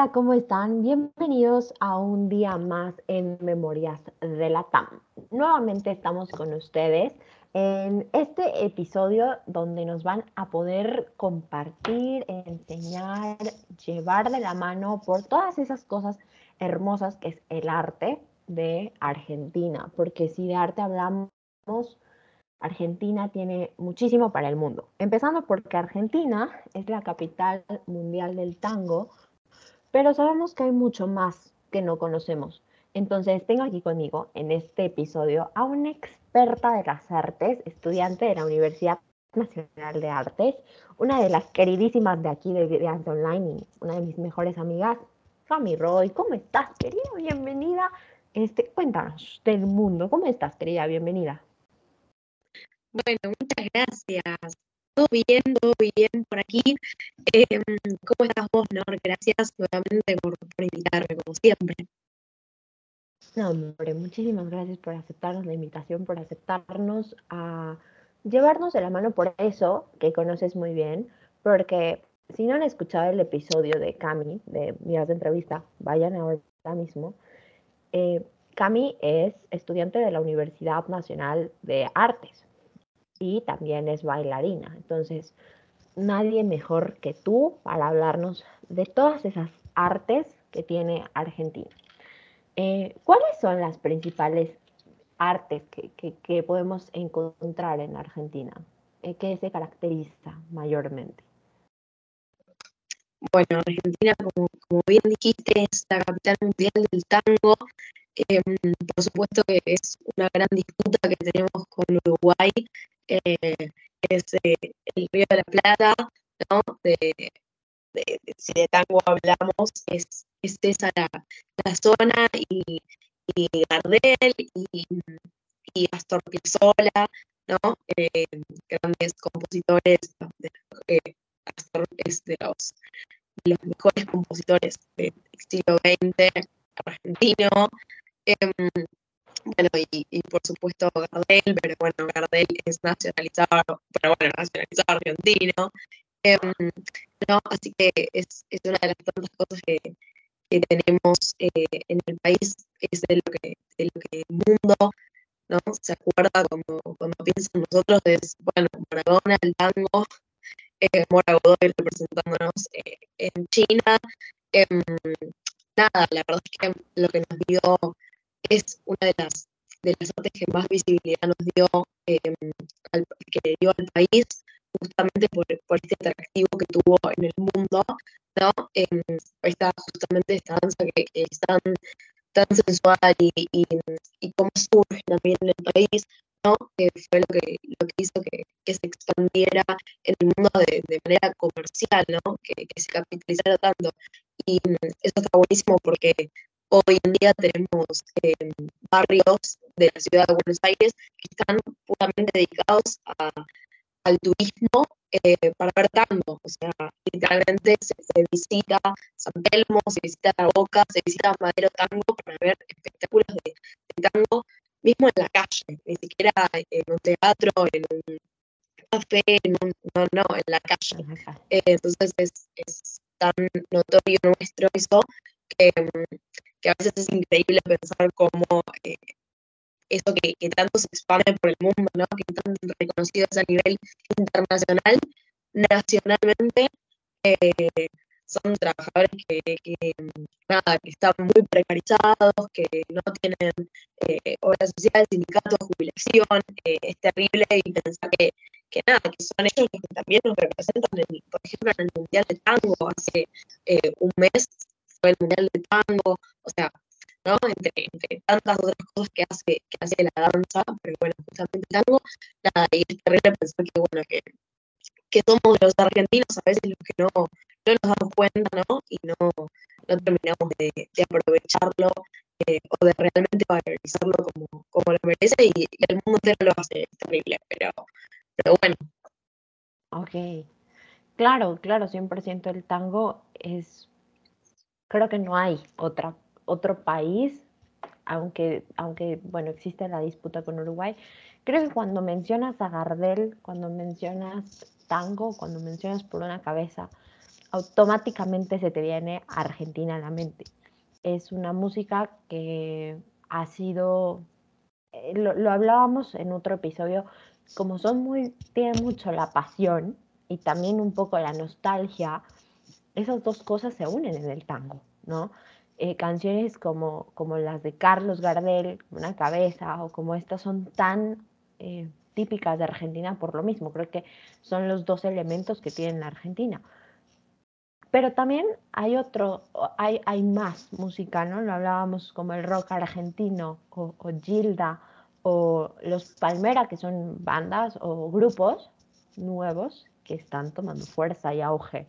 Hola, ¿cómo están? Bienvenidos a un día más en Memorias de la TAM. Nuevamente estamos con ustedes en este episodio donde nos van a poder compartir, enseñar, llevar de la mano por todas esas cosas hermosas que es el arte de Argentina, porque si de arte hablamos, Argentina tiene muchísimo para el mundo. Empezando porque Argentina es la capital mundial del tango, pero sabemos que hay mucho más que no conocemos. Entonces tengo aquí conmigo en este episodio a una experta de las artes, estudiante de la Universidad Nacional de Artes, una de las queridísimas de aquí de Arte Online y una de mis mejores amigas, Cami Roy. ¿Cómo estás, querida? Bienvenida. Este, cuéntanos del mundo. ¿Cómo estás, querida? Bienvenida. Bueno, muchas gracias. Todo bien, todo bien por aquí. Em, ¿Cómo estás vos, Nor? Gracias nuevamente por, invitarme, como siempre. No, hombre, muchísimas gracias por aceptarnos la invitación, por aceptarnos a llevarnos de la mano por eso, que conoces muy bien, porque si no han escuchado el episodio de Cami, de Miras de Entrevista, vayan ahora mismo. Eh, Cami es estudiante de la Universidad Nacional de Artes y también es bailarina. Entonces, nadie mejor que tú para hablarnos de todas esas artes que tiene Argentina. Eh, ¿Cuáles son las principales artes que, podemos encontrar en Argentina? Eh, ¿Qué se caracteriza mayormente? Bueno, Argentina, como, bien dijiste, es la capital mundial del tango. Em, por supuesto que es una gran disputa que tenemos con Uruguay eh, es eh, el Río de la Plata, ¿no? De, si de tango hablamos, es, es la, zona y, y, Gardel y, y Astor Piazzolla, ¿no? Eh, grandes compositores, Astor es de los, los mejores compositores del siglo XX argentino. Em, bueno, y, por supuesto Gardel, pero bueno, Gardel es nacionalizado, pero bueno, nacionalizado argentino. Em, no, así que es, es, una de las tantas cosas que, que tenemos eh, en el país, es de lo que, de que el mundo ¿no? se acuerda cuando, cuando piensa en nosotros, es, bueno, Maradona, el tango, eh, Mora Godoy representándonos eh, en China. Em, nada, la verdad es que lo que nos dio es una de las, de las artes que más visibilidad nos dio, em, al, que dio al país, justamente por, por, este atractivo que tuvo en el mundo, ¿no? Em, esta, justamente esta danza que, es tan, tan sensual y, y, y, cómo surge también en el país, ¿no? Que fue lo que, lo que hizo que, que se expandiera en el mundo de, de manera comercial, ¿no? Que, que, se capitalizara tanto. Y eso está buenísimo porque Hoy en día tenemos em, barrios de la ciudad de Buenos Aires que están puramente dedicados al turismo eh, para ver tango. O sea, literalmente se, visita San Telmo, se visita La Boca, se visita Madero Tango para ver espectáculos de, tango mismo en la calle, ni siquiera en un teatro, en un café, no, no, en la calle. Eh, entonces es, es, tan notorio nuestro eso que, que a veces es increíble pensar cómo eh, eso que, tanto se expande por el mundo, ¿no? que están reconocidos a nivel internacional, nacionalmente, eh, son trabajadores que, nada, que están muy precarizados, que no tienen eh, obras sociales, sindicatos, jubilación, es terrible y pensar que, que nada, que son ellos los que también nos representan, por ejemplo, en el Mundial de Tango hace un mes el Mundial de Tango, o sea, ¿no? Entre, tantas otras cosas que hace, que hace la danza, pero bueno, justamente el tango, nada, y es terrible pensar que, bueno, que, que somos los argentinos a veces los que no, no nos damos cuenta, ¿no? Y no, no terminamos de, aprovecharlo eh, o de realmente valorizarlo como, como lo merece y, el mundo entero lo hace, terrible, pero, pero bueno. Ok, claro, claro, 100% el tango es creo que no hay otra, otro país, aunque, aunque, bueno, existe la disputa con Uruguay. Creo que cuando mencionas a Gardel, cuando mencionas tango, cuando mencionas por una cabeza automáticamente se te viene Argentina a la mente. Es una música que ha sido, eh, lo, hablábamos en otro episodio, como son muy, tiene mucho la pasión y también un poco la nostalgia, esas dos cosas se unen en el tango, ¿no? Eh, canciones como, como las de Carlos Gardel, Una cabeza, o como estas son tan eh, típicas de Argentina por lo mismo. Creo que son los dos elementos que tiene la Argentina. Pero también hay otro, hay, hay más música, ¿no? Lo hablábamos como el rock argentino o, Gilda o los Palmera, que son bandas o grupos nuevos que están tomando fuerza y auge.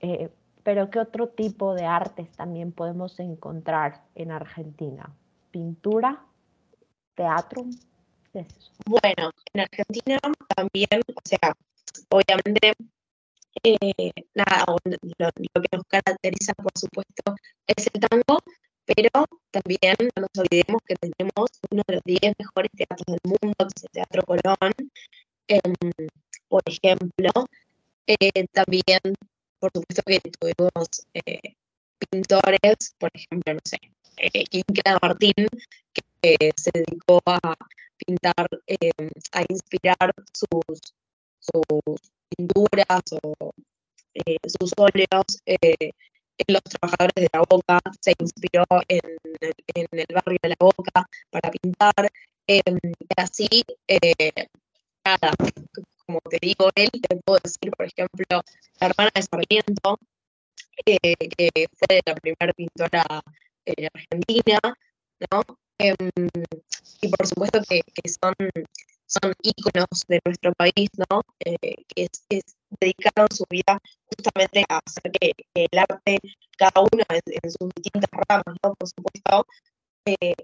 Eh, pero ¿qué otro tipo de artes también podemos encontrar en Argentina? ¿Pintura? ¿Teatro? Bueno, en Argentina también, o sea, obviamente eh, nada, lo, que nos caracteriza, por supuesto, es el tango, pero también no nos olvidemos que tenemos uno de los 10 mejores teatros del mundo, que es el Teatro Colón, em, por ejemplo. Eh, también, por supuesto, que tuvimos eh, pintores, por ejemplo, no sé, eh, Martín, que se dedicó a pintar, em, a inspirar sus, sus pinturas o eh, sus óleos eh, en los trabajadores de la boca, se inspiró en, el barrio de la boca para pintar, em, y así, nada, como te digo él, te puedo decir, por ejemplo, la hermana de Sarmiento, que fue la primera pintora argentina, ¿no? Em, y por supuesto que, son son íconos de nuestro país, ¿no? Eh, que, dedicaron su vida justamente a hacer que, el arte, cada uno en, sus distintas ramas, ¿no? Por supuesto, eh,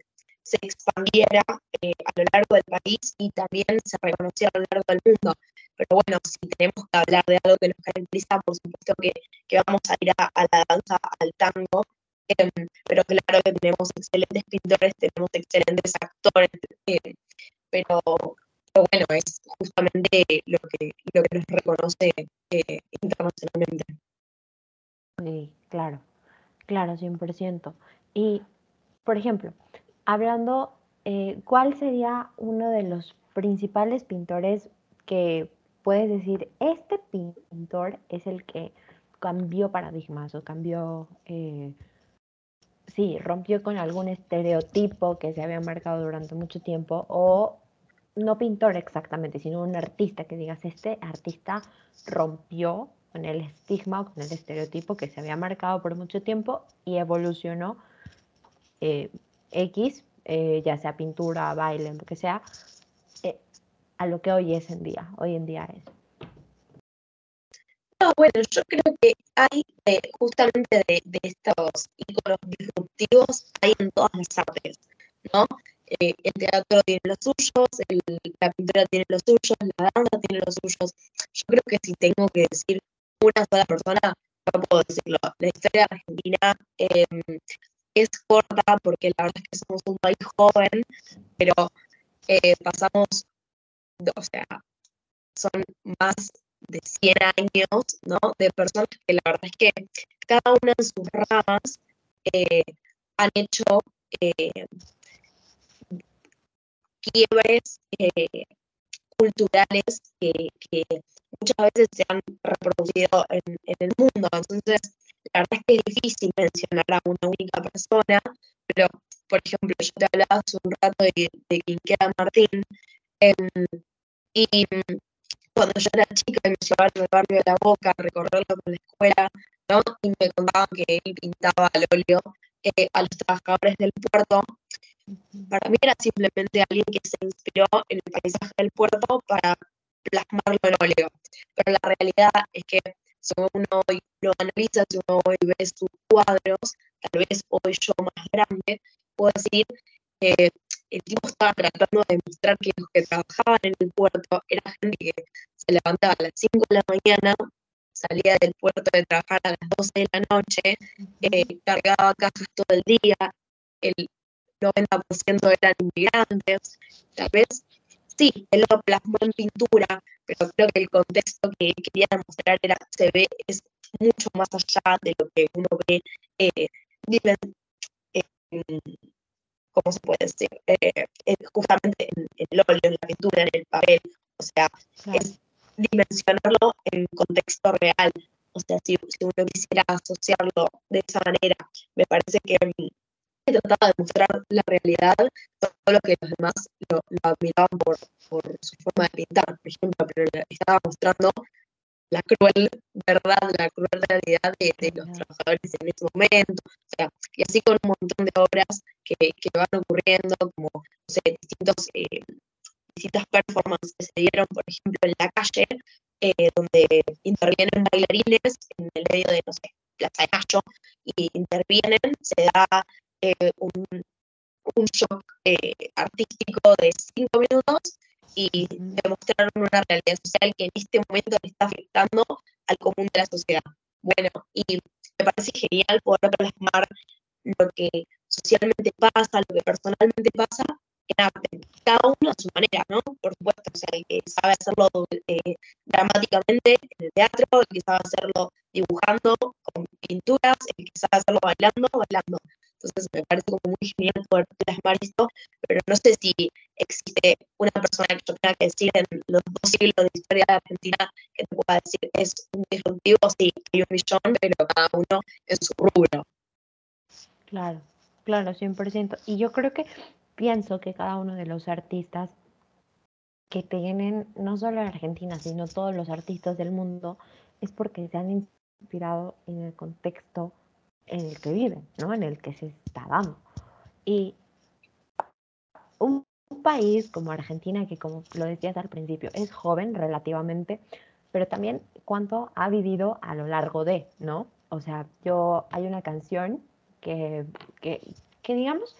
se expandiera eh, a lo largo del país y también se reconociera a lo largo del mundo. Pero bueno, si tenemos que hablar de algo que nos caracteriza, por supuesto que, que vamos a ir a, la danza, al tango, em, pero claro que tenemos excelentes pintores, tenemos excelentes actores, pero bueno, es justamente lo que, lo que nos reconoce eh, internacionalmente. Sí, claro, claro, 100%. Y, por ejemplo, hablando, eh, ¿cuál sería uno de los principales pintores que puedes decir, este pintor es el que cambió paradigmas o cambió, eh, sí, rompió con algún estereotipo que se había marcado durante mucho tiempo o no pintor exactamente, sino un artista que digas, este artista rompió con el estigma o con el estereotipo que se había marcado por mucho tiempo y evolucionó eh, X, eh, ya sea pintura, baile, lo que sea, a lo que hoy es en día, hoy en día es. No, bueno, yo creo que hay justamente de, de estos iconos disruptivos, hay en todas las artes, ¿no? Eh, el teatro tiene los suyos, la pintura tiene los suyos, la danza tiene los suyos. Yo creo que si tengo que decir una sola persona, no puedo decirlo. La historia argentina em, es corta porque la verdad es que somos un país joven, pero eh, pasamos, o sea, son más de 100 años, ¿no? De personas que la verdad es que cada una en sus ramas eh, han hecho quiebres eh, culturales que, muchas veces se han reproducido en, el mundo. Entonces, la verdad es que es difícil mencionar a una única persona, pero, por ejemplo, yo te hablaba hace un rato de, de Martín, em, y cuando yo era chica y me llevaban al barrio de La Boca a recorrerlo la escuela, ¿no? y me contaban que él pintaba al óleo eh, a los trabajadores del puerto, para mí era simplemente alguien que se inspiró en el paisaje del puerto para plasmarlo en óleo. Pero la realidad es que si uno hoy lo analiza, si uno hoy ve sus cuadros, tal vez hoy yo más grande, puedo decir que el tipo estaba tratando de demostrar que los que trabajaban en el puerto era gente que se levantaba a las 5 de la mañana, salía del puerto de trabajar a las 12 de la noche, eh, cargaba cajas todo el día, el 90% eran inmigrantes, tal vez sí, él lo plasmó en pintura, pero creo que el contexto que quería mostrar era, se ve, es mucho más allá de lo que uno ve, eh, ¿cómo se puede decir? Eh, justamente en, el óleo, en la pintura, en el papel, o sea, es dimensionarlo en contexto real. O sea, si, si, uno quisiera asociarlo de esa manera, me parece que he tratado de mostrar la realidad, todo lo que los demás lo, admiraban por, por, su forma de pintar, por ejemplo, pero estaba mostrando la cruel verdad, la cruel realidad de, los trabajadores en ese momento, o sea, y así con un montón de obras que, que van ocurriendo, como, no sé, distintos, eh, distintas performances que se dieron, por ejemplo, en la calle, eh, donde intervienen bailarines en el medio de, no sé, Plaza de Mayo, y intervienen, se da eh, un, un shock eh, artístico de cinco minutos y demostraron una realidad social que en este momento le está afectando al común de la sociedad. Bueno, y me parece genial poder plasmar lo que socialmente pasa, lo que personalmente pasa en arte, cada uno a su manera, ¿no? Por supuesto, o sea, el que sabe hacerlo eh, dramáticamente en el teatro, el que sabe hacerlo dibujando con pinturas, el que sabe hacerlo bailando, bailando. Entonces me parece como muy genial poder plasmar esto, pero no sé si existe una persona que yo tenga que decir en los dos siglos de historia de Argentina que te pueda decir es un disruptivo, sí, hay un millón, pero cada uno en su rubro. Claro, claro, 100%. Y yo creo que pienso que cada uno de los artistas que tienen, no solo en Argentina, sino todos los artistas del mundo, es porque se han inspirado en el contexto en el que viven, ¿no? En el que se dando. Y un, país como Argentina, que como lo decías al principio, es joven relativamente, pero también cuánto ha vivido a lo largo de, ¿no? O sea, yo, hay una canción que, que, que digamos,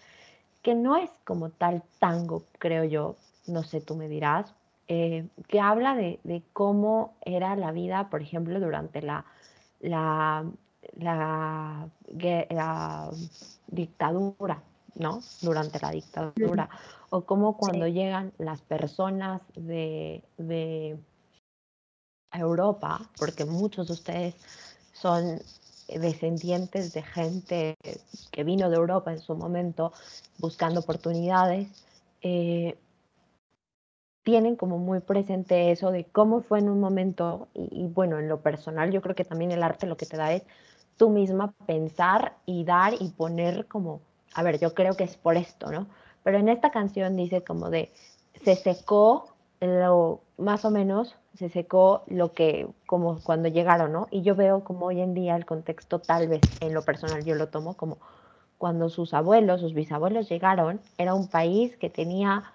que no es como tal tango, creo yo, no sé, tú me dirás, eh, que habla de, de, cómo era la vida, por ejemplo, durante la, la la, dictadura, ¿no? Durante la dictadura. O como cuando llegan las personas de, de Europa, porque muchos de ustedes son descendientes de gente que vino de Europa en su momento buscando oportunidades, eh, tienen como muy presente eso de cómo fue en un momento, y, bueno, en lo personal yo creo que también el arte lo que te da es tú misma pensar y dar y poner como, a ver, yo creo que es por esto, ¿no? Pero en esta canción dice como de, se secó lo, más o menos, se secó lo que, como cuando llegaron, ¿no? Y yo veo como hoy en día el contexto, tal vez en lo personal yo lo tomo como cuando sus abuelos, sus bisabuelos llegaron, era un país que tenía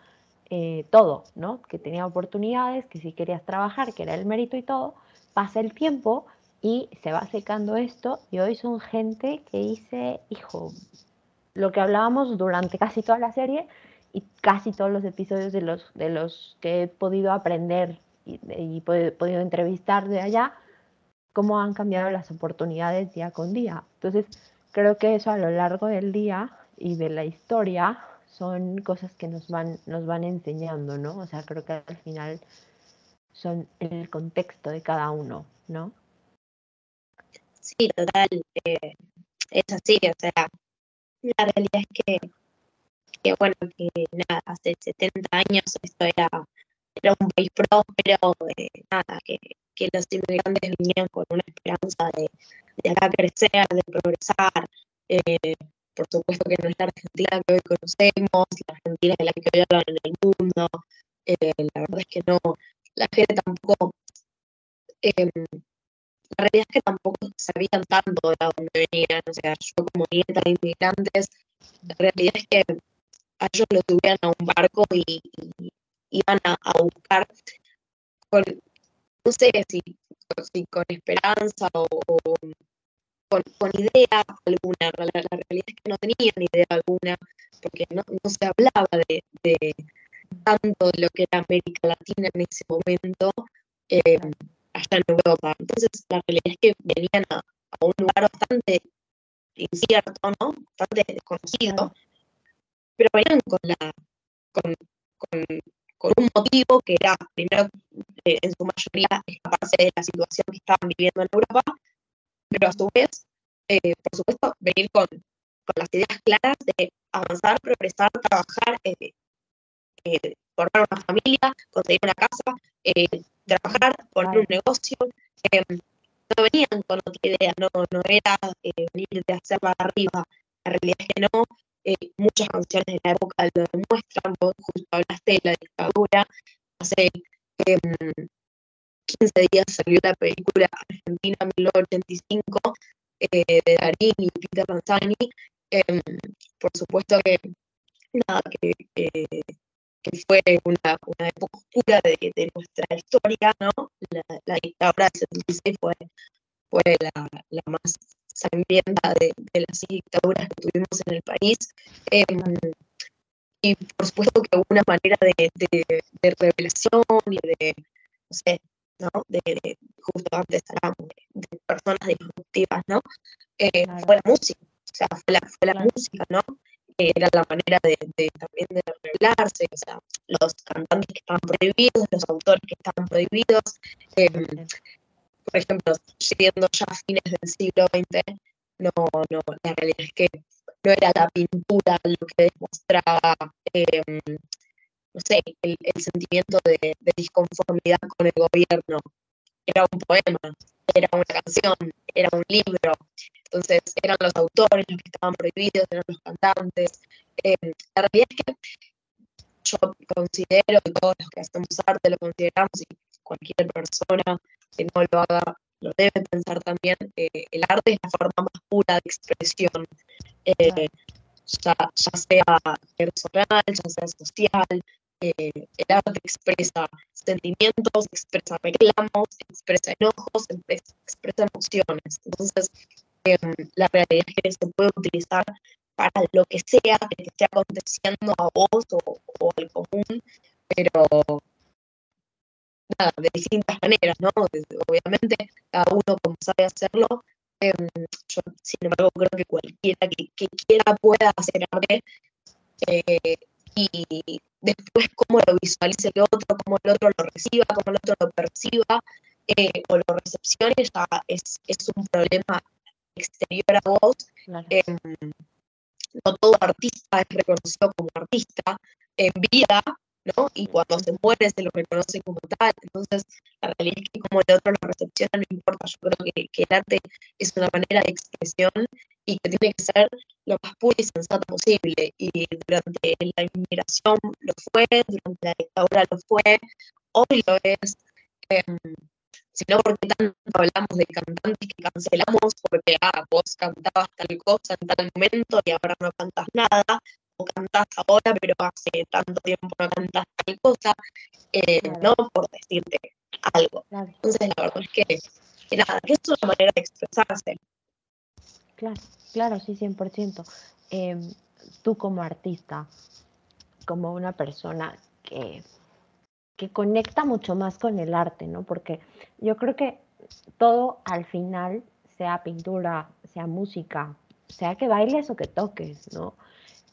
eh, todo, ¿no? Que tenía oportunidades, que si querías trabajar, que era el mérito y todo, pasa el tiempo y se va secando esto y hoy son gente que dice, hijo, lo que hablábamos durante casi toda la serie y casi todos los episodios de los, de los que he podido aprender y, y podido entrevistar de allá, cómo han cambiado las oportunidades día con día. Entonces, creo que eso a lo largo del día y de la historia son cosas que nos van, nos van enseñando, ¿no? O sea, creo que al final son el contexto de cada uno, ¿no? Sí, total, eh, es así, o sea, la realidad es que, que, bueno, que nada, hace 70 años esto era, era un país próspero, eh, nada, que, que, los inmigrantes vinieron con una esperanza de, de acá crecer, de progresar, eh, por supuesto que no es la Argentina que hoy conocemos, la Argentina de la que hoy hablan en el mundo, la verdad es que no, la gente tampoco em, la realidad es que tampoco sabían tanto de dónde venían, o sea, yo como nieta de inmigrantes, la realidad es que a ellos los subían a un barco y, iban a, buscar con, no sé si, con esperanza o, con, con, idea alguna, la, realidad es que no tenían idea alguna, porque no, no se hablaba de, de, tanto de lo que era América Latina en ese momento. Eh, allá en Europa. Entonces, la realidad es que venían a, un lugar bastante incierto, ¿no? Bastante desconocido, pero venían con, la, con, con, un motivo que era, primero, eh, en su mayoría, escaparse de la situación que estaban viviendo en Europa, pero a su vez, eh, por supuesto, venir con, con, las ideas claras de avanzar, progresar, trabajar, eh, eh, formar una familia, conseguir una casa, trabajar, poner un negocio. no venían con otra idea, no, no era venir de hacerla arriba. La realidad es que no, muchas canciones de la época lo demuestran, vos justo hablaste de la dictadura, hace 15 días salió la película Argentina 1985 eh, de Darín y Peter Lanzani. Em, por supuesto que, nada, que, fue una, una, época oscura de, de, nuestra historia, ¿no? La, la dictadura del 76 fue, fue la, la más sangrienta de, de, las dictaduras que tuvimos en el país. Em, y por supuesto que una manera de, de, de revelación y de, no sé, de, justo antes hablamos de, personas disruptivas, ¿no? Eh, fue la música, o sea, fue la, fue la música, ¿no? era la manera de, también de revelarse, o sea, los cantantes que estaban prohibidos, los autores que estaban prohibidos, em, por ejemplo, siguiendo ya fines del siglo XX, no, no, la realidad es que no era la pintura lo que demostraba em, no sé, el, sentimiento de, disconformidad con el gobierno. Era un poema, era una canción, era un libro. Entonces eran los autores los que estaban prohibidos, eran los cantantes. Eh, la realidad es que yo considero que todos los que hacemos arte lo consideramos y cualquier persona que no lo haga lo debe pensar también. Eh, el arte es la forma más pura de expresión. Eh, ya, sea personal, ya sea social, eh, el arte expresa sentimientos, expresa reclamos, expresa enojos, expresa, emociones. Entonces, em, la realidad es que se puede utilizar para lo que sea que esté aconteciendo a vos o, al común, pero nada, de distintas maneras, ¿no? Obviamente, cada uno como sabe hacerlo. Em, yo, sin embargo, creo que cualquiera que, quiera pueda hacer arte eh, y después cómo lo visualice el otro, cómo el otro lo reciba, cómo el otro lo perciba eh, o lo recepcione, ya es, es, un problema exterior a vos. Em, no todo artista es reconocido como artista en vida, ¿no? Y cuando se muere se lo reconoce como tal. Entonces, la realidad es que como el otro lo recepciona no importa. Yo creo que, que el arte es una manera de expresión y que tiene que ser lo más pura y sensata posible. Y durante la inmigración lo fue, durante la dictadura lo fue, hoy lo es. Eh, sino porque tanto hablamos de cantantes que cancelamos porque, ah, vos cantabas tal cosa en tal momento y ahora no cantas nada, o cantás ahora pero hace tanto tiempo no cantas tal cosa, eh, no por decirte algo. Entonces la verdad es que, que nada, que es una manera de expresarse. Claro, claro, sí, 100%. Em, tú como artista, como una persona que, que conecta mucho más con el arte, ¿no? Porque yo creo que todo al final, sea pintura, sea música, sea que bailes o que toques, ¿no?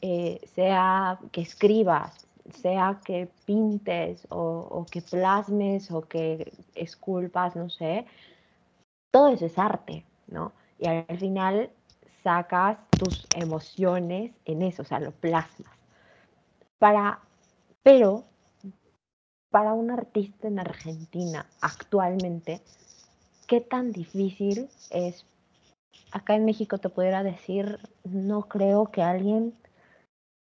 Eh, sea que escribas, sea que pintes o, o, que plasmes o que esculpas, no sé, todo eso es arte, ¿no? Y al final sacas tus emociones en eso, o sea, lo plasmas. Para, pero para un artista en Argentina actualmente, ¿qué tan difícil es? Acá en México te pudiera decir, no creo que alguien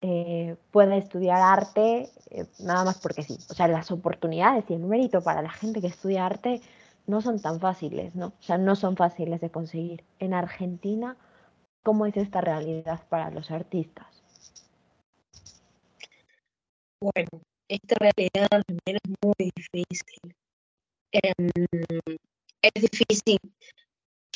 eh, pueda estudiar arte eh, nada más porque sí. O sea, las oportunidades y el mérito para la gente que estudia arte no son tan fáciles, ¿no? O sea, no son fáciles de conseguir. En Argentina ¿Cómo es esta realidad para los artistas? Bueno, esta realidad también es muy difícil. Em, es difícil.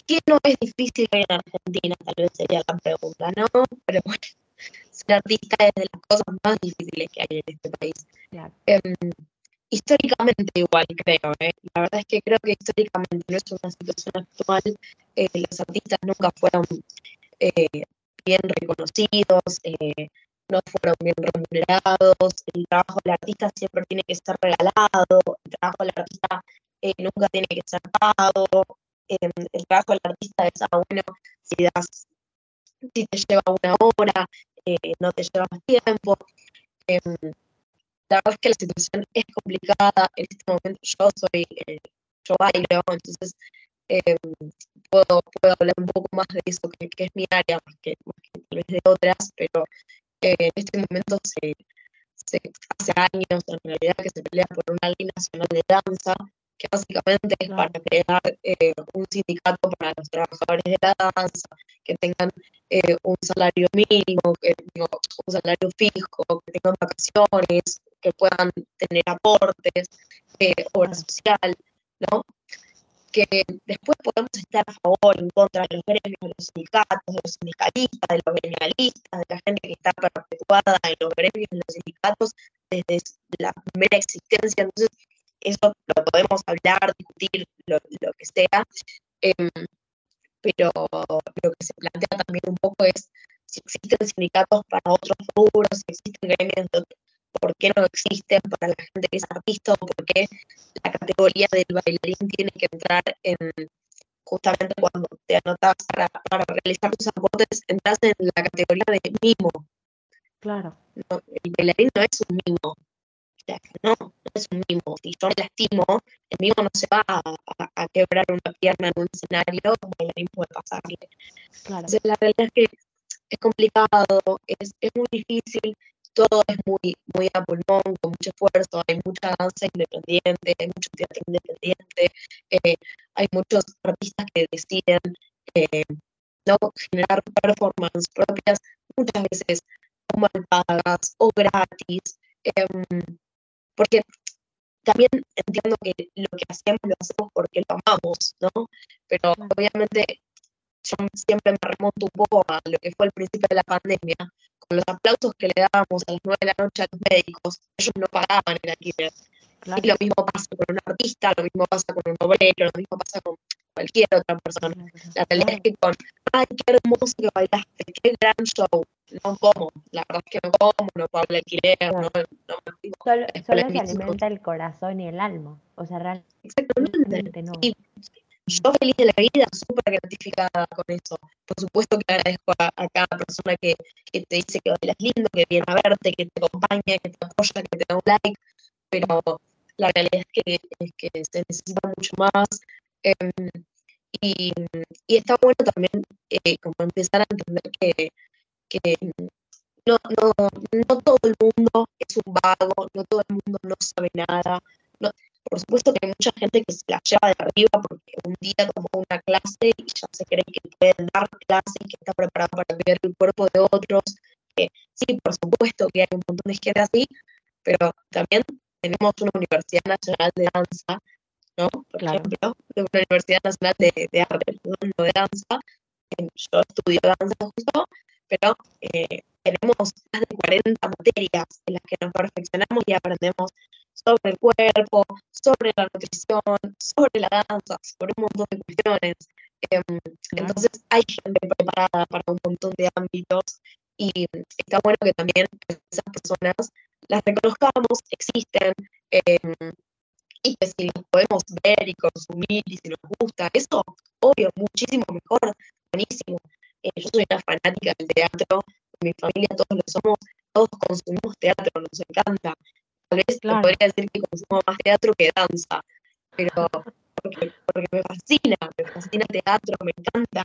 ¿Qué no es difícil en Argentina? Tal vez sería la pregunta, ¿no? Pero bueno, ser artista es de las cosas más difíciles que hay en este país. Em, históricamente igual creo, ¿eh? la verdad es que creo que históricamente no es una situación actual, eh, los artistas nunca fueron eh, bien reconocidos, eh, no fueron bien remunerados, el trabajo del artista siempre tiene que ser regalado, el trabajo del artista eh, nunca tiene que ser pago, em, el trabajo del artista es, ah, bueno, si das, si te lleva una hora, no te lleva tiempo. Em, la verdad es que la situación es complicada. En este momento yo soy, yo bailo, entonces em, puedo, puedo hablar un poco más de eso, que, es mi área, más que, más que tal vez de otras, pero eh, en este momento se, se, hace años en realidad que se pelea por una ley nacional de danza, que básicamente es para crear eh, un sindicato para los trabajadores de la danza, que tengan eh, un salario mínimo, que, digo, un salario fijo, que tengan vacaciones, que puedan tener aportes, eh, obra social, ¿no? Que después podemos estar a favor, en contra de los gremios, de los sindicatos, de los sindicalistas, de los gremialistas, de la gente que está perpetuada en los gremios, en los sindicatos, desde la primera existencia. Entonces, eso lo podemos hablar, discutir, lo, que sea. Em, pero lo que se plantea también un poco es si existen sindicatos para otros rubros, si existen gremios de por qué no existen para la gente que es artista o por qué la categoría del bailarín tiene que entrar en justamente cuando te anotas para, para realizar tus aportes, entras en la categoría de mimo. Claro. el bailarín no es un mimo. No, no es un mimo. Si yo me lastimo, el mimo no se va a, a, quebrar una pierna en un escenario, un bailarín puede pasarle. Claro. Entonces, la realidad es que es complicado, es, es muy difícil todo es muy, muy a pulmón, con mucho esfuerzo, hay mucha danza independiente, hay mucho teatro independiente, eh, hay muchos artistas que deciden eh, no generar performances propias, muchas veces o mal pagas o gratis, em, porque también entiendo que lo que hacemos lo hacemos porque lo amamos, ¿no? Pero obviamente yo siempre me remonto un poco a lo que fue el principio de la pandemia, con los aplausos que le dábamos a las nueve de la noche a los médicos, ellos no pagaban el alquiler. Y lo mismo pasa con un artista, lo mismo pasa con un obrero, lo mismo pasa con cualquier otra persona. La realidad es que con, ay, qué hermoso que bailaste, qué gran show, no como, la verdad es que no como, no pago el alquiler, no, no, Solo, solo se alimenta el corazón y el alma, o sea, realmente Exactamente. no yo feliz de la vida, súper gratificada con eso. Por supuesto que agradezco a, cada persona que, que, te dice que bailas lindo, que viene a verte, que te acompaña, que te apoya, que te da un like, pero la realidad es que, es que se necesita mucho más. Em, y, y, está bueno también eh, como empezar a entender que, que no, no, no todo el mundo es un vago, no todo el mundo no sabe nada. Por supuesto que hay mucha gente que se la lleva de arriba porque un día tomó una clase y ya se cree que puede dar clases, que está preparado para ver el cuerpo de otros. sí, por supuesto que hay un montón de gente así, pero también tenemos una Universidad Nacional de Danza, ¿no? Por ejemplo, una Universidad Nacional de, de Arte, no de danza. Yo estudio danza justo, pero eh, tenemos más de 40 materias en las que nos perfeccionamos y aprendemos sobre el cuerpo, sobre la nutrición, sobre la danza, sobre un montón de cuestiones. Em, entonces hay gente preparada para un montón de ámbitos y está bueno que también esas personas las reconozcamos, existen em, y que si podemos ver y consumir y si nos gusta, eso, obvio, muchísimo mejor, buenísimo. Eh, yo soy una fanática del teatro, mi familia todos lo somos, todos consumimos teatro, nos encanta. Tal vez podría decir que consumo más teatro que danza, pero porque, me fascina, me fascina el teatro, me encanta.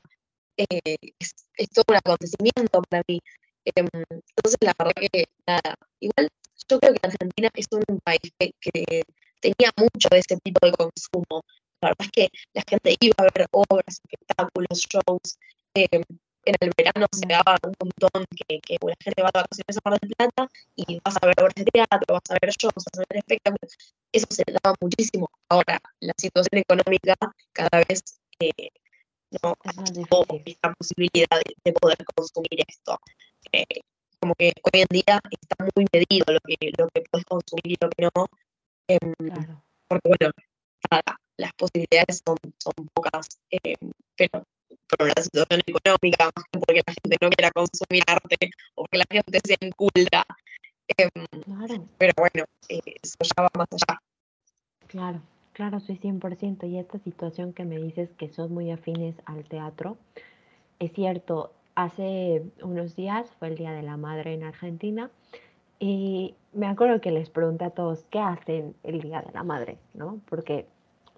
Eh, es, todo un acontecimiento para mí. Em, entonces, la verdad que, nada, igual yo creo que Argentina es un país que, tenía mucho de ese tipo de consumo. La verdad es que la gente iba a ver obras, espectáculos, shows. Eh, en el verano se daba un montón que, que la gente va de vacaciones a Mar del Plata y vas a ver obras de teatro, vas a ver shows, vas a ver espectáculos. Eso se daba muchísimo. Ahora, la situación económica cada vez eh, no esta posibilidad de, poder consumir esto. Eh, como que hoy en día está muy medido lo que, lo que puedes consumir y lo que no. Em, porque bueno, las posibilidades son, son pocas, eh, pero por la situación económica, más que porque la gente no quiera consumir arte o porque la gente se inculta. Em, pero bueno, eh, eso ya va más allá. Claro, Claro, soy 100%. Y esta situación que me dices que son muy afines al teatro, es cierto, hace unos días fue el Día de la Madre en Argentina y me acuerdo que les pregunté a todos qué hacen el Día de la Madre, ¿no? Porque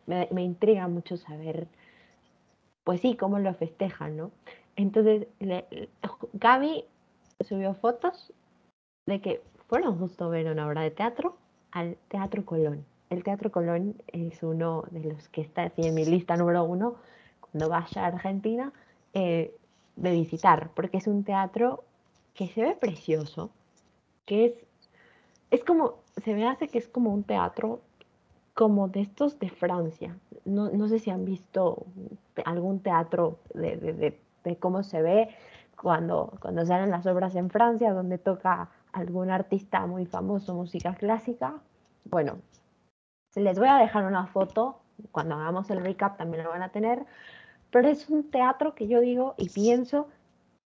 me, me intriga mucho saber, pues sí, cómo lo festejan, ¿no? Entonces, Gaby subió fotos de que fueron justo a ver una obra de teatro al Teatro Colón. El Teatro Colón es uno de los que está en mi lista número uno cuando vaya a Argentina eh, de visitar, porque es un teatro que se ve precioso, que es, es como, se me hace que es como un teatro como de estos de Francia. No, no sé si han visto algún teatro de, de, de, cómo se ve cuando, cuando salen las obras en Francia, donde toca algún artista muy famoso, música clásica. Bueno, les voy a dejar una foto, cuando hagamos el recap también lo van a tener, pero es un teatro que yo digo y pienso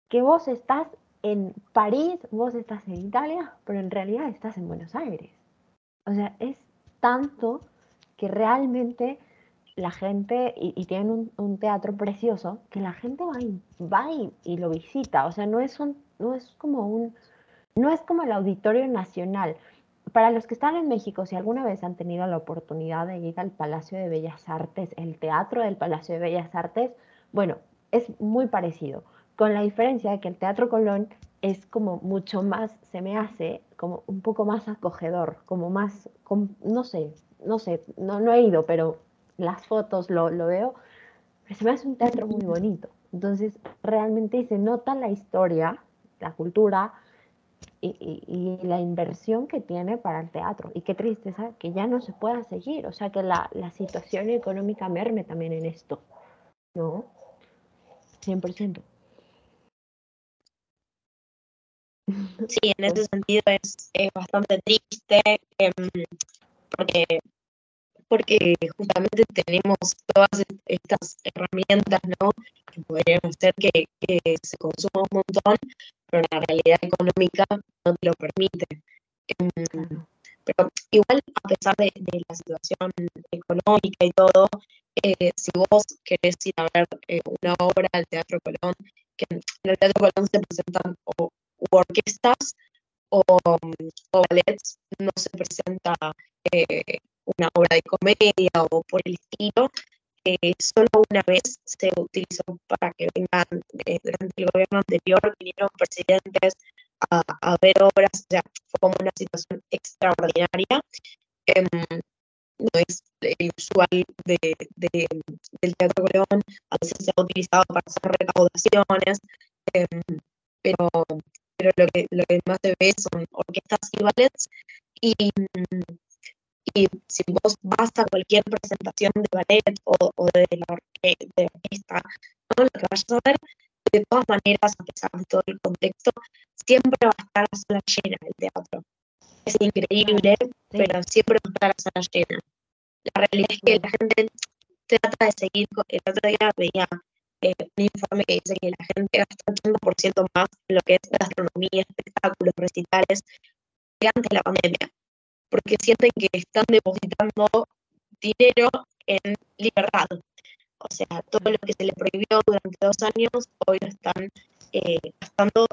que vos estás en París, vos estás en Italia, pero en realidad estás en Buenos Aires. O sea, es tanto que realmente la gente, y, tienen un, teatro precioso, que la gente va y, va y, lo visita. O sea, no es, un, no es como un, no es como el Auditorio Nacional. Para los que están en México, si alguna vez han tenido la oportunidad de ir al Palacio de Bellas Artes, el teatro del Palacio de Bellas Artes, bueno, es muy parecido, con la diferencia de que el Teatro Colón es como mucho más, se me hace como un poco más acogedor, como más, no sé, no sé, no, no he ido, pero las fotos lo, veo, se me hace un teatro muy bonito. Entonces, realmente se nota la historia, la cultura, y, la inversión que tiene para el teatro. Y qué tristeza que ya no se pueda seguir, o sea, que la, la situación económica merme también en esto, ¿no? 100%. Sí, en ese sentido es, es bastante triste, em, porque porque justamente tenemos todas estas herramientas, ¿no? Que podrían hacer que, se consuma un montón, pero la realidad económica no te lo permite. Em, pero igual, a pesar de, la situación económica y todo, eh, si vos querés ir a ver eh, una obra del Teatro Colón, que en el Teatro Colón se presentan o, orquestas o, o ballets, no se presenta eh, una obra de comedia o por el estilo, eh, solo una vez se utilizó para que vengan, durante el gobierno anterior, vinieron presidentes a, a, ver obras, o fue como una situación extraordinaria. Em, no es el usual de, de, del Teatro Colón, a veces se ha utilizado para hacer recaudaciones, em, pero, pero lo, que, lo que más se ve son orquestas y ballets, y y si vos vas a cualquier presentación de ballet o, de, la de orquesta, ¿no? lo que vayas a ver, de todas maneras, a pesar de todo el contexto, siempre va a estar la sala llena el teatro. Es increíble, pero siempre va a estar la sala llena. La realidad es que la gente trata de seguir, el otro día veía eh, un informe que dice que la gente gasta 80% más en lo que es gastronomía, espectáculos, recitales, que antes de la pandemia porque sienten que están depositando dinero en libertad. O sea, todo lo que se les prohibió durante dos años, hoy lo están eh, gastando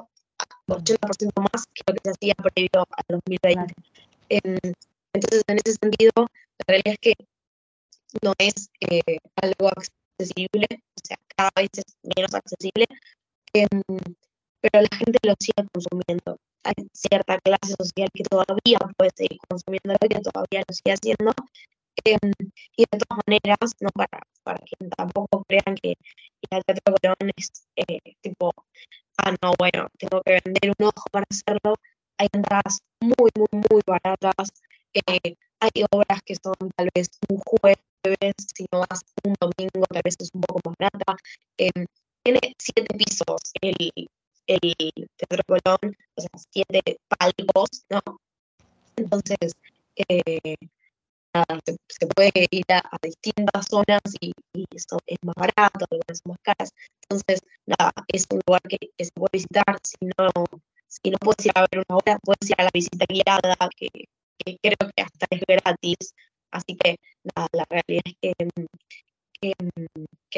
80% más que lo que se hacía previo al 2020. entonces, en ese sentido, la realidad es que no es eh, algo accesible, o sea, cada vez es menos accesible, em, pero la gente lo sigue consumiendo hay cierta clase social que todavía puede seguir consumiendo, que todavía lo sigue haciendo. Em, y de todas maneras, no para, para que tampoco crean que el teatro Colón es eh, tipo, ah, no, bueno, tengo que vender un ojo para hacerlo. Hay entradas muy, muy, muy baratas. Eh, hay obras que son tal vez un jueves, si no vas un domingo, tal vez es un poco más barata. Em, tiene siete pisos el, el Teatro Colón, o sea, siete palcos, ¿no? Entonces, eh, se, puede ir a, distintas zonas y, eso es más barato, algunas son más caras. Entonces, nada, es un lugar que, se puede visitar. Si no, si no puedes ir a ver una obra, puedes ir a la visita guiada, que, creo que hasta es gratis. Así que la realidad es que,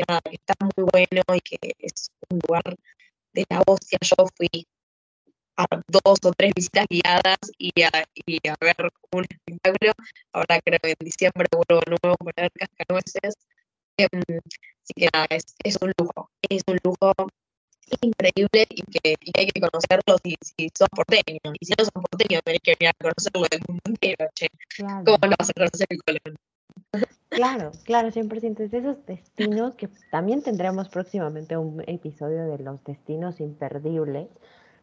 nada, que está muy bueno y que es un lugar de la hostia. Yo fui a dos o tres visitas guiadas y a, y a ver un espectáculo. Ahora creo que en diciembre vuelvo de nuevo para ver cascanueces. Em, así que nada, es, es un lujo, es un lujo increíble y que, y hay que conocerlo si, si sos porteño. Y si no sos porteño, tenés que venir a conocerlo del mundo entero, che. ¿Cómo no vas a conocer el Colón? Claro, claro, 100%. Es de esos destinos que también tendremos próximamente un episodio de los destinos imperdibles,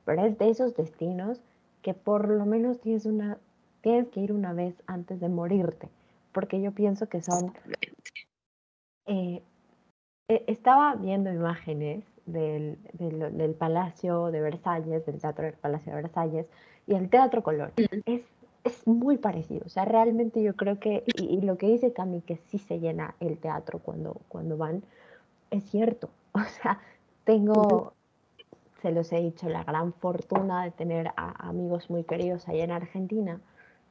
pero es de esos destinos que por lo menos tienes, una, tienes que ir una vez antes de morirte, porque yo pienso que son... Eh, e, estaba viendo imágenes del, del, Palacio de Versalles, del Teatro del Palacio de Versalles, y el Teatro Colón. Es, es muy parecido, o sea, realmente yo creo que, y, lo que dice Cami, que sí se llena el teatro cuando, cuando van, es cierto. O sea, tengo, se los he dicho, la gran fortuna de tener a amigos muy queridos allá en Argentina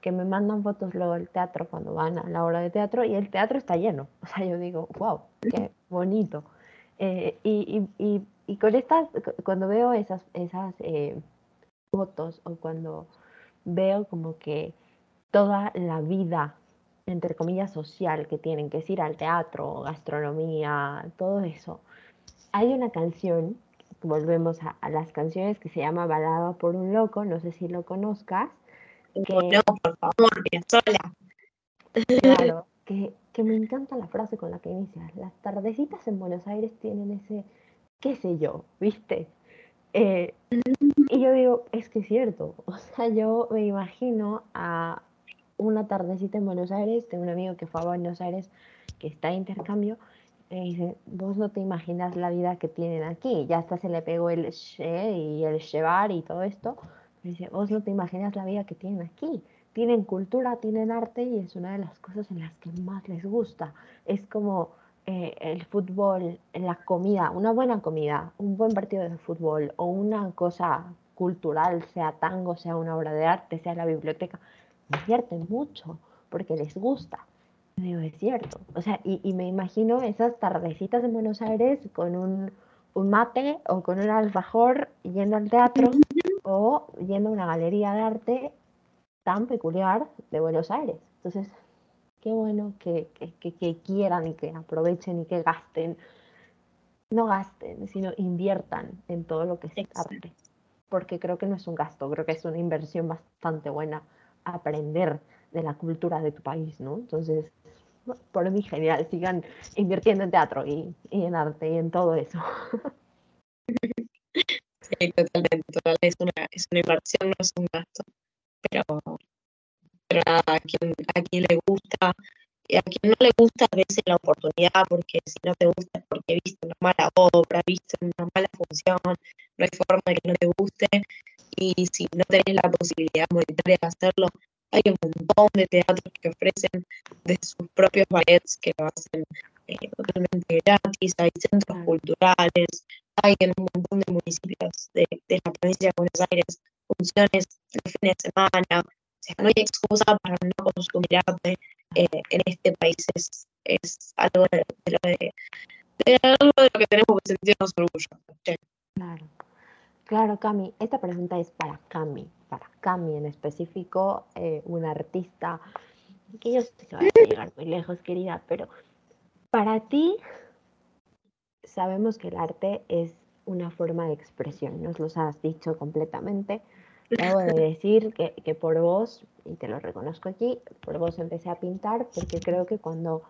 que me mandan fotos luego del teatro cuando van a la hora de teatro y el teatro está lleno. O sea, yo digo, wow, qué bonito. Eh, y, y, y, con estas, cuando veo esas, esas eh, fotos o cuando veo como que toda la vida, entre comillas, social que tienen, que es ir al teatro, gastronomía, todo eso, hay una canción, volvemos a, las canciones que se llama Balada por un loco, no sé si lo conozcas. Que, no, por favor, sola. Claro, que, que me encanta la frase con la que inicia. Las tardecitas en Buenos Aires tienen ese, qué sé yo, ¿viste? Eh, y yo digo, es que es cierto. O sea, yo me imagino a una tardecita en Buenos Aires, tengo un amigo que fue a Buenos Aires, que está de intercambio, y dice, vos no te imaginas la vida que tienen aquí. Ya hasta se le pegó el y el llevar y todo esto. dice, vos no te imaginas la vida que tienen aquí tienen cultura, tienen arte y es una de las cosas en las que más les gusta. Es como eh, el fútbol, la comida, una buena comida, un buen partido de fútbol o una cosa cultural, sea tango, sea una obra de arte, sea la biblioteca, divierten mucho porque les gusta. Digo, es cierto. O sea, y, me imagino esas tardecitas en Buenos Aires con un, un mate o con un alfajor yendo al teatro o yendo a una galería de arte tan peculiar de Buenos Aires. Entonces, qué bueno que, que, quieran y que aprovechen y que gasten. No gasten, sino inviertan en todo lo que es arte. Porque creo que no es un gasto, creo que es una inversión bastante buena aprender de la cultura de tu país, ¿no? Entonces, por mí genial, sigan invirtiendo en teatro y, y en arte y en todo eso. Sí, totalmente, es una, es una inversión, no es un gasto pero, pero nada, a quien, a quien le gusta, y a quien no le gusta, a veces la oportunidad, porque si no te gusta es porque viste una mala obra, viste una mala función, no hay forma de que no te guste, y si no tenés la posibilidad monetaria de hacerlo, hay un montón de teatros que ofrecen de sus propios ballets que lo hacen eh, totalmente gratis, hay centros culturales, hay en un montón de municipios de, de la provincia de Buenos Aires funciones el fin de semana. O sea, no hay excusa para no consumir arte eh, en este país. Es, es algo, de, lo de, algo de lo que tenemos que sentirnos orgullosos. Claro. Claro, Cami, esta pregunta es para Cami, para Cami en específico, eh, una artista que yo sé que va a llegar muy lejos, querida, pero para ti sabemos que el arte es una forma de expresión, nos lo has dicho completamente, Debo de decir que, que, por vos, y te lo reconozco aquí, por vos empecé a pintar porque creo que cuando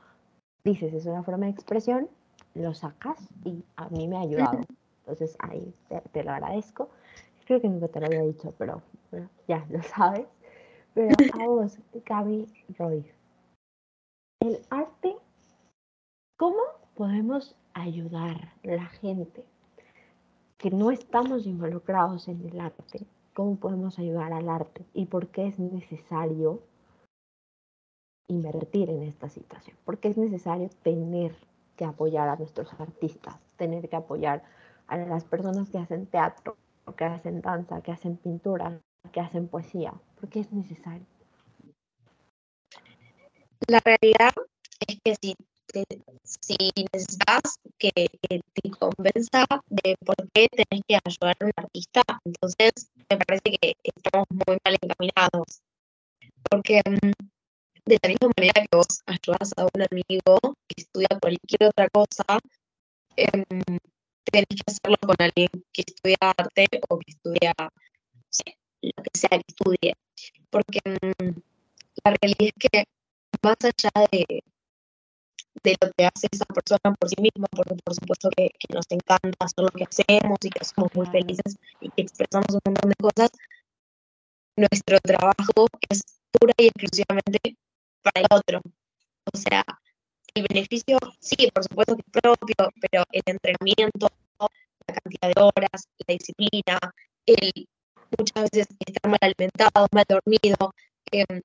dices es una forma de expresión, lo sacas y a mí me ha ayudado. Entonces ahí te, lo agradezco. Creo que nunca te lo había dicho, pero ya lo sabes. Pero a vos, Gaby Roy, el arte, ¿cómo podemos ayudar a la gente que no estamos involucrados en el arte cómo podemos ayudar al arte y por qué es necesario invertir en esta situación, por qué es necesario tener que apoyar a nuestros artistas, tener que apoyar a las personas que hacen teatro, que hacen danza, que hacen pintura, que hacen poesía, porque es necesario. La realidad es que si, si necesitas que, te convenza de por qué tenés que ayudar a un artista, entonces me parece que estamos muy mal encaminados. Porque mm, de la misma manera que vos ayudas a un amigo que estudia cualquier otra cosa, eh, tenés que hacerlo con alguien que estudia arte o que estudia, lo que sea que estudie. Porque mm, la realidad es que más allá de, de lo que hace esa persona por sí misma, porque por supuesto que, nos encanta hacer lo que hacemos y que somos muy felices y que expresamos un montón de cosas, nuestro trabajo es pura y exclusivamente para el otro. O sea, el beneficio, sí, por supuesto que es propio, pero el entrenamiento, la cantidad de horas, la disciplina, el muchas veces estar mal alimentado, mal dormido, eh,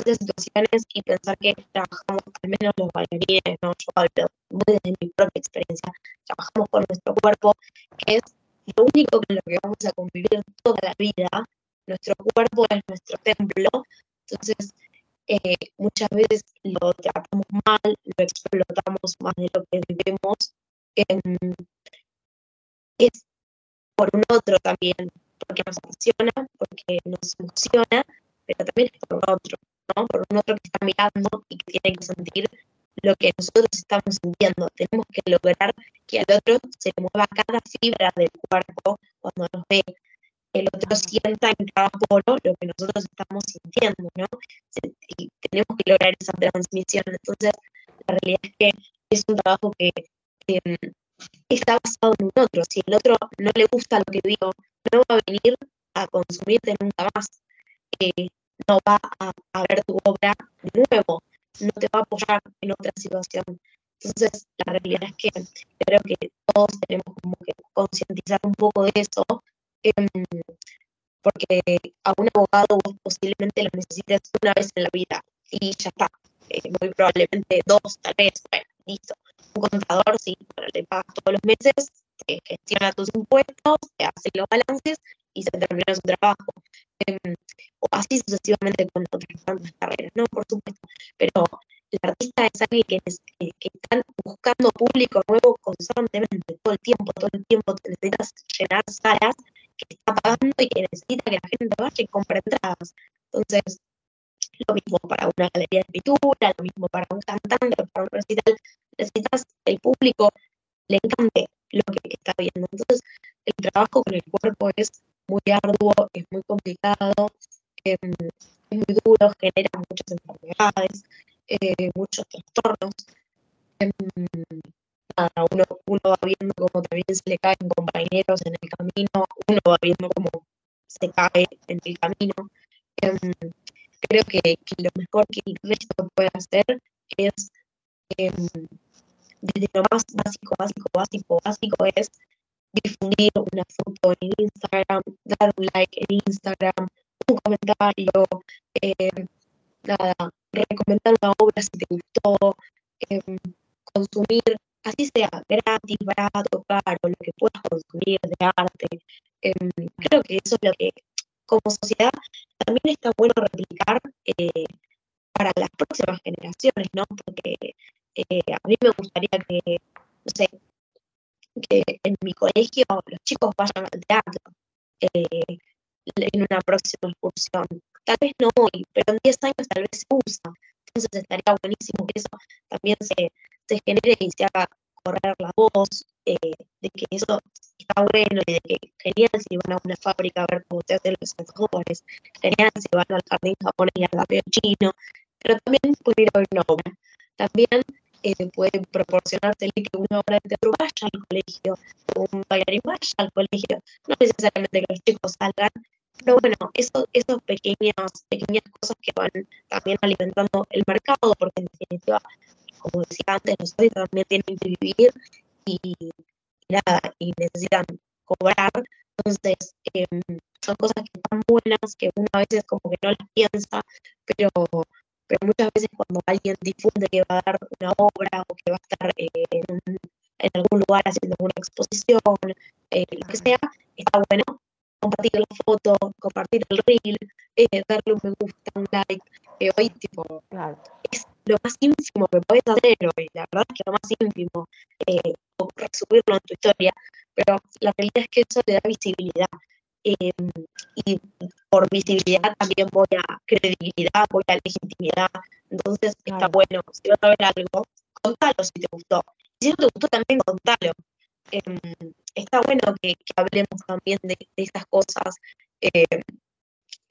situaciones y pensar que trabajamos, al menos los bailarines, ¿no? yo hablo desde mi propia experiencia, trabajamos con nuestro cuerpo, que es lo único con lo que vamos a convivir toda la vida. Nuestro cuerpo es nuestro templo, entonces eh, muchas veces lo tratamos mal, lo explotamos más de lo que debemos. Em, es por un otro también, porque nos apasiona, porque nos emociona, pero también es por otro, ¿no? Por un otro que está mirando y que tiene que sentir lo que nosotros estamos sintiendo. Tenemos que lograr que al otro se le mueva cada fibra del cuerpo cuando nos ve. El otro sienta en cada poro lo que nosotros estamos sintiendo, ¿no? Y tenemos que lograr esa transmisión. Entonces, la realidad es que es un trabajo que está basado en un otro. Si el otro no le gusta lo que digo, no va a venir a consumirte nunca más. Eh, no va a, ver tu obra de nuevo, no te va a apoyar en otra situación. Entonces, la realidad es que creo que todos tenemos como que concientizar un poco de eso, em, porque a un abogado vos posiblemente lo necesites una vez en la vida y ya está. Eh, muy probablemente dos, tal vez, bueno, listo. Un contador, sí, le pagas todos los meses, gestiona tus impuestos, te hace los balances y se termina su trabajo. Em, así sucesivamente con otras tantas carreras, ¿no? Por supuesto. Pero el artista es alguien que, que, están buscando público nuevo constantemente, todo el tiempo, todo el tiempo necesitas llenar salas que está pagando y que necesita que la gente vaya y compre entradas. Entonces, lo mismo para una galería de pintura, lo mismo para un cantante, para un recital, necesitas el público le encante lo que está viendo. Entonces, el trabajo con el cuerpo es muy arduo, es muy complicado, em, es muy duro, genera muchas enfermedades, eh, muchos trastornos. Em, nada, uno, uno va viendo cómo también se le caen compañeros en el camino, uno va viendo cómo se cae en el camino. Em, creo que, que, lo mejor que el resto puede hacer es desde lo más básico, básico, básico, básico es difundir una foto en Instagram, dar un like en Instagram, un comentario, eh, nada, recomendar una obra si te gustó, em, consumir, así sea gratis, barato, caro, lo que puedas consumir de arte. Em, creo que eso es lo que como sociedad también está bueno replicar eh, para las próximas generaciones, ¿no? Porque eh, a mí me gustaría que, no sé, que en mi colegio los chicos vayan al teatro eh, en una próxima excursión. Tal vez no hoy, pero en 10 años tal vez se usa. Entonces estaría buenísimo que eso también se, se genere y se haga correr la voz eh, de que eso está bueno y de que genial si van a una fábrica a ver cómo se hacen los alfajores, genial si van al jardín japonés y al barrio chino, pero también puede ir a ver una. También eh, puede proporcionarse que una obra de teatro vaya al colegio, un bailarín vaya al colegio, no necesariamente que los chicos salgan, pero bueno, eso, esos pequeñas, pequeñas cosas que van también alimentando el mercado, porque en definitiva, como decía antes, los artistas también tienen que vivir y, nada, y necesitan cobrar, entonces em, son cosas que están buenas, que uno a veces como que no las piensa, pero pero muchas veces cuando alguien difunde que va a dar una obra o que va a estar eh, en, algún lugar haciendo una exposición, eh, lo que sea, está bueno compartir la foto, compartir el reel, eh, darle un me gusta, un like. hoy, tipo, es lo más ínfimo que puedes hacer, y la verdad es que lo más ínfimo, o resumirlo en tu historia, pero la realidad es que eso te da visibilidad. Em, y por visibilidad también voy a credibilidad, voy a legitimidad. Entonces está bueno, si vas a ver algo, contalo si te gustó. Si no te gustó, también contalo. Em, está bueno que, hablemos también de, estas cosas. Em,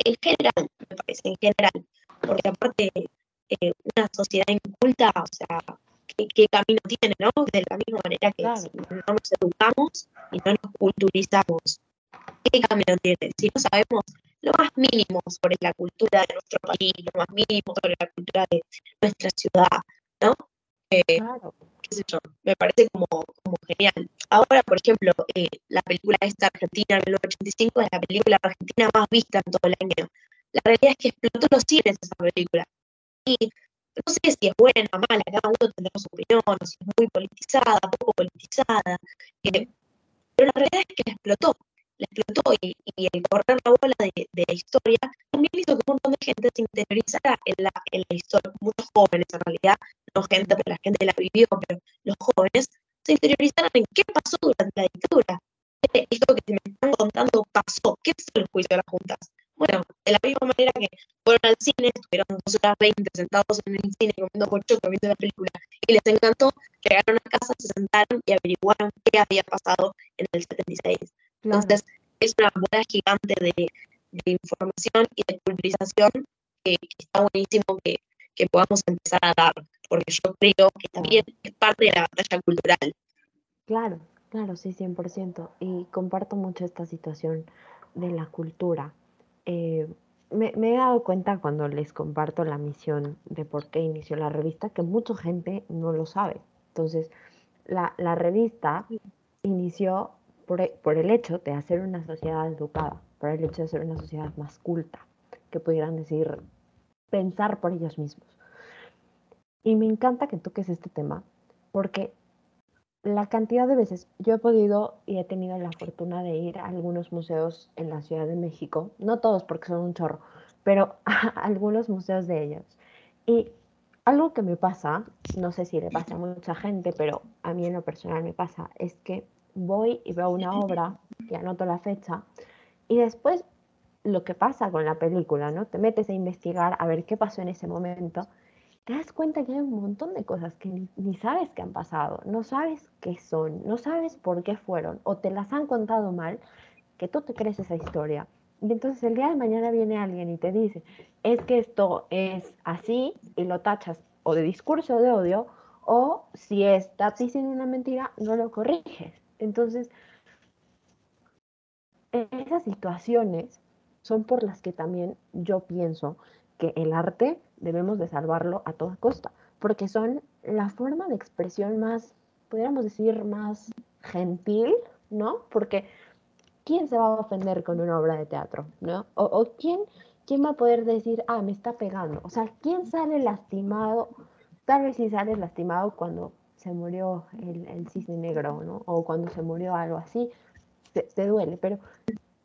en general, me parece, en general. Porque aparte, eh, una sociedad inculta, o sea, ¿qué, camino tiene, no? De la misma manera que si no nos educamos y no nos culturizamos, ¿qué camino tiene? Si no sabemos lo más mínimo sobre la cultura de nuestro país, lo más mínimo sobre la cultura de nuestra ciudad, ¿no? Eh, claro. qué sé yo, me parece como, como genial. Ahora, por ejemplo, eh, la película esta Argentina en 1985 es la película argentina más vista en todo el año. La realidad es que explotó los cines esa película. Y no sé si es buena o mala, cada uno tendrá su opinión, o si es muy politizada, poco politizada, eh, pero la realidad es que explotó la explotó y, el correr la bola de, la historia también hizo que un montón de gente se interesara en la, en la historia, muchos jóvenes en realidad, no gente, pero la gente la vivió, pero los jóvenes se interiorizaron en qué pasó durante la dictadura. Esto que me están contando pasó, ¿qué fue el juicio de las juntas? Bueno, de la misma manera que fueron al cine, estuvieron dos horas veinte sentados en el cine comiendo pochoclo, viendo la película, y les encantó, llegaron a casa, se sentaron y averiguaron qué había pasado en el 76. Entonces, es una bola gigante de, información y de culturización que, está buenísimo que, podamos empezar a dar, porque yo creo que también es parte de la batalla cultural. Claro, claro, sí, 100%. Y comparto mucho esta situación de la cultura. Eh, me, he dado cuenta cuando les comparto la misión de por qué inició la revista que mucha gente no lo sabe. Entonces, la, la revista inició e, por, el hecho de hacer una sociedad educada, por el hecho de ser una sociedad más culta, que pudieran decir, pensar por ellos mismos. Y me encanta que toques este tema, porque la cantidad de veces yo he podido y he tenido la fortuna de ir a algunos museos en la Ciudad de México, no todos porque son un chorro, pero a algunos museos de ellos. Y algo que me pasa, no sé si le pasa a mucha gente, pero a mí en lo personal me pasa, es que voy y veo una obra y anoto la fecha y después lo que pasa con la película, ¿no? Te metes a investigar a ver qué pasó en ese momento, te das cuenta que hay un montón de cosas que ni, sabes que han pasado, no sabes qué son, no sabes por qué fueron o te las han contado mal, que tú te crees esa historia. Y entonces el día de mañana viene alguien y te dice, es que esto es así y lo tachas o de discurso de odio o si estás diciendo una mentira, no lo corriges. Entonces, esas situaciones son por las que también yo pienso que el arte debemos de salvarlo a toda costa, porque son la forma de expresión más, podríamos decir, más gentil, ¿no? Porque ¿quién se va a ofender con una obra de teatro, ¿no? O, quién, quién va a poder decir, ah, me está pegando. O sea, ¿quién sale lastimado? Tal vez sí sale lastimado cuando se murió el, cisne negro, ¿no? O cuando se murió algo así, te, duele, pero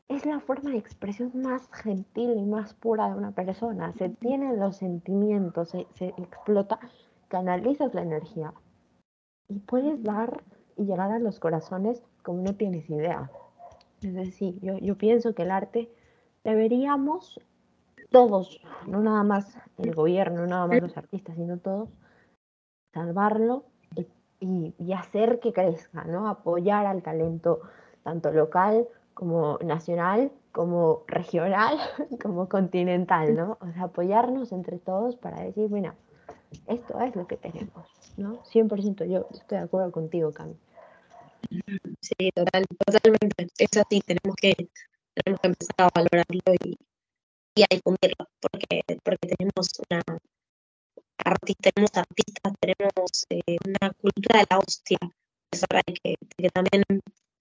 es la forma de expresión más gentil y más pura de una persona. Se tienen los sentimientos, se, explota, canalizas la energía y puedes dar y llegar a los corazones como no tienes idea. Es decir, yo, yo pienso que el arte deberíamos todos, no nada más el gobierno, no nada más los artistas, sino todos, salvarlo y, hacer que crezca, ¿no? Apoyar al talento tanto local como nacional, como regional, como continental, ¿no? O sea, apoyarnos entre todos para decir, bueno, esto es lo que tenemos, ¿no? 100% yo estoy de acuerdo contigo, Cami. Sí, total, totalmente. Es así, tenemos que, tenemos que empezar a valorarlo y, y a difundirlo, porque, porque tenemos una, artistas, tenemos artistas, tenemos eh, una cultura de la hostia. Es hora de que, también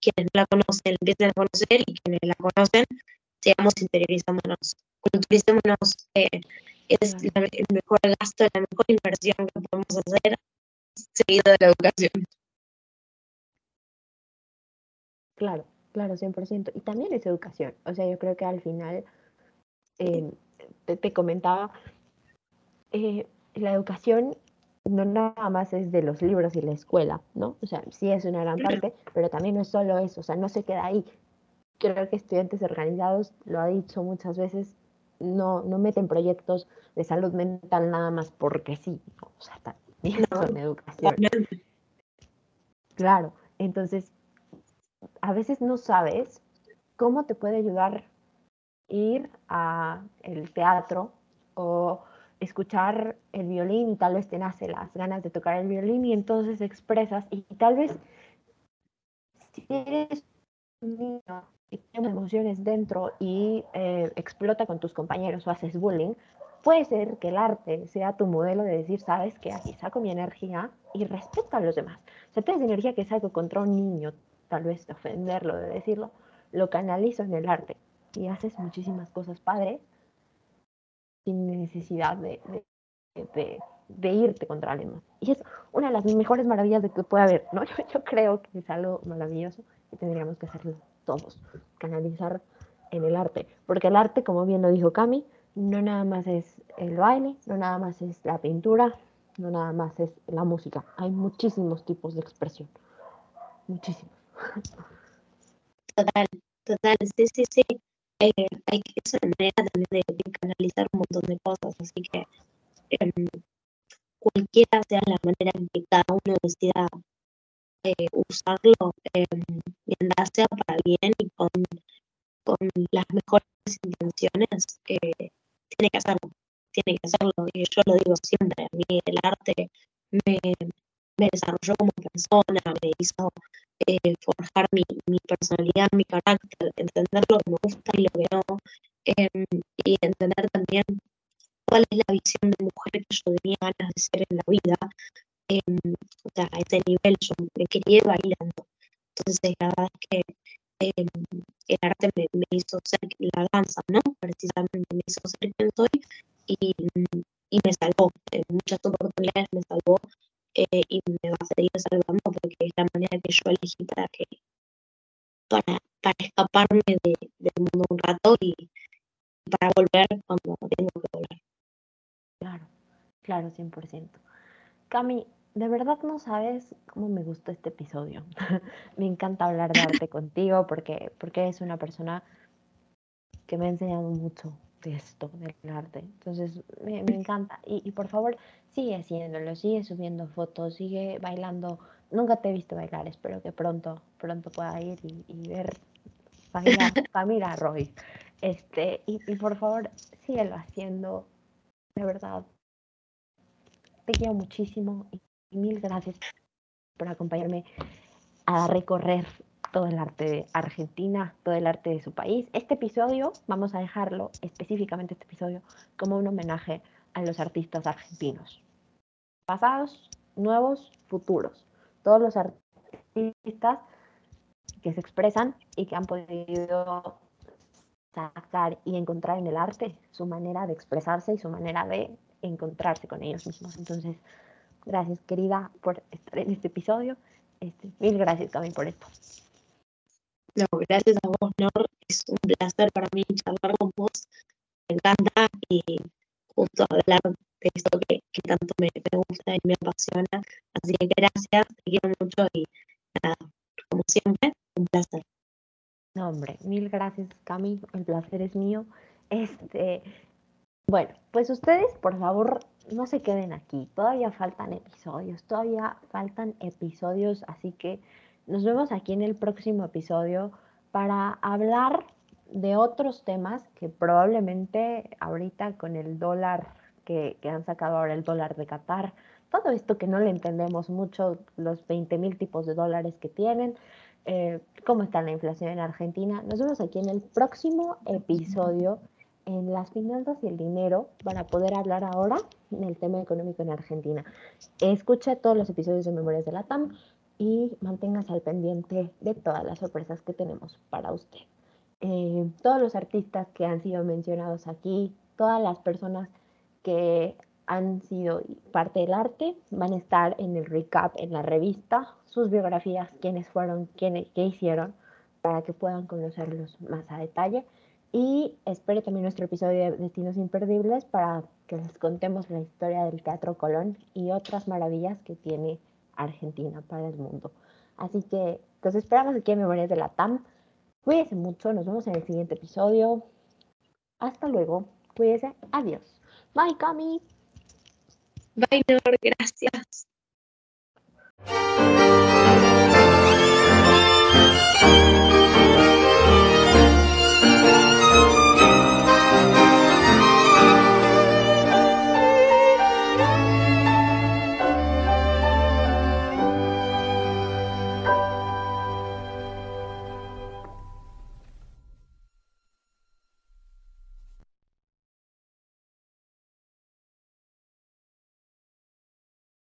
quienes no la conocen empiecen a conocer y quienes la conocen sigamos interiorizándonos, culturicémonos. Eh, es el mejor gasto, la mejor inversión que podemos hacer seguido de la educación. Claro, claro, 100%. Y también es educación. O sea, yo creo que al final, eh, te, te, comentaba, eh, la educación no nada más es de los libros y la escuela, ¿no? O sea, sí es una gran parte, pero también no es solo eso, o sea, no se queda ahí. Creo que estudiantes organizados, lo ha dicho muchas veces, no, no meten proyectos de salud mental nada más porque sí, o sea, también son educación. Claro, entonces, a veces no sabes cómo te puede ayudar ir a el teatro o escuchar el violín y tal vez te nace las ganas de tocar el violín y entonces expresas y tal vez si eres un niño y tienes emociones dentro y eh, explota con tus compañeros o haces bullying, puede ser que el arte sea tu modelo de decir, sabes que aquí saco mi energía y respeto a los demás. O sea, esa energía que saco contra un niño, tal vez de ofenderlo, de decirlo, lo canalizo en el arte y haces muchísimas cosas padres sin necesidad de, irte contra alguien Y es una de las mejores maravillas de que puede haber, ¿no? Yo, creo que es algo maravilloso y tendríamos que hacerlo todos, canalizar en el arte, porque el arte, como bien lo dijo Cami, no nada más es el baile, no nada más es la pintura, no nada más es la música, hay muchísimos tipos de expresión, muchísimos. Total, total, sí, sí, sí. Eh, hay que es una manera también de, canalizar un montón de cosas, así que em, cualquiera sea la manera en que cada uno decida eh, usarlo, eh, mientras sea para bien y con, con las mejores intenciones, eh, tiene que hacerlo, tiene que hacerlo. Y yo lo digo siempre, a mí el arte me, me desarrolló como persona, me hizo eh, forjar mi, mi, personalidad, mi carácter, entender lo que me gusta y lo que no, em, y entender también cuál es la visión de mujer que yo tenía ganas de ser en la vida. Em, o sea, a ese nivel yo me quería ir bailando. Entonces, la verdad es que em, el arte me, me, hizo ser la danza, ¿no? Precisamente me hizo ser quien soy y, y me salvó. En muchas oportunidades me salvó eh, y me va a seguir salvando porque es la manera que yo elegí para que para, para escaparme de, del mundo un rato y para volver cuando tengo que volver. Claro, claro, 100%. Cami, de verdad no sabes cómo me gustó este episodio. me encanta hablar de arte contigo porque, porque eres una persona que me ha enseñado mucho esto, del arte. Entonces, me, me encanta. Y, y, por favor, sigue haciéndolo, sigue subiendo fotos, sigue bailando. Nunca te he visto bailar, espero que pronto, pronto pueda ir y, ver Camila, Camila Roy. Este, y, y por favor, síguelo haciendo. De verdad, te quiero muchísimo y mil gracias por acompañarme a recorrer todo el arte de Argentina, todo el arte de su país. Este episodio, vamos a dejarlo específicamente este episodio como un homenaje a los artistas argentinos. Pasados, nuevos, futuros. Todos los artistas que se expresan y que han podido sacar y encontrar en el arte su manera de expresarse y su manera de encontrarse con ellos mismos. Entonces, gracias querida por estar en este episodio. Este, mil gracias también por esto. No, gracias a vos, Nor. Es un placer para mí charlar con vos. Me encanta y justo hablar de esto que, tanto me, gusta y me apasiona. Así que gracias, te quiero mucho y nada, como siempre, un placer. No, hombre, mil gracias, Cami. El placer es mío. Este, bueno, pues ustedes, por favor, no se queden aquí. Todavía faltan episodios, todavía faltan episodios, así que nos vemos aquí en el próximo episodio para hablar de otros temas que probablemente ahorita con el dólar que, han sacado ahora el dólar de Qatar, todo esto que no le entendemos mucho, los 20 mil tipos de dólares que tienen, eh, cómo está la inflación en Argentina. Nos vemos aquí en el próximo episodio en las finanzas y el dinero para poder hablar ahora del tema económico en Argentina. Escucha todos los episodios de Memorias de la TAM y manténgase al pendiente de todas las sorpresas que tenemos para usted. Eh, todos los artistas que han sido mencionados aquí, todas las personas que han sido parte del arte van a estar en el recap en la revista, sus biografías, quiénes fueron, quiénes, qué hicieron, para que puedan conocerlos más a detalle. Y espere también nuestro episodio de Destinos Imperdibles para que les contemos la historia del Teatro Colón y otras maravillas que tiene Argentina, para el mundo. Así que los esperamos aquí en Memorias de la TAM. Cuídense mucho, nos vemos en el siguiente episodio. Hasta luego, cuídense, adiós. Bye, Cami. Bye, Nor, gracias.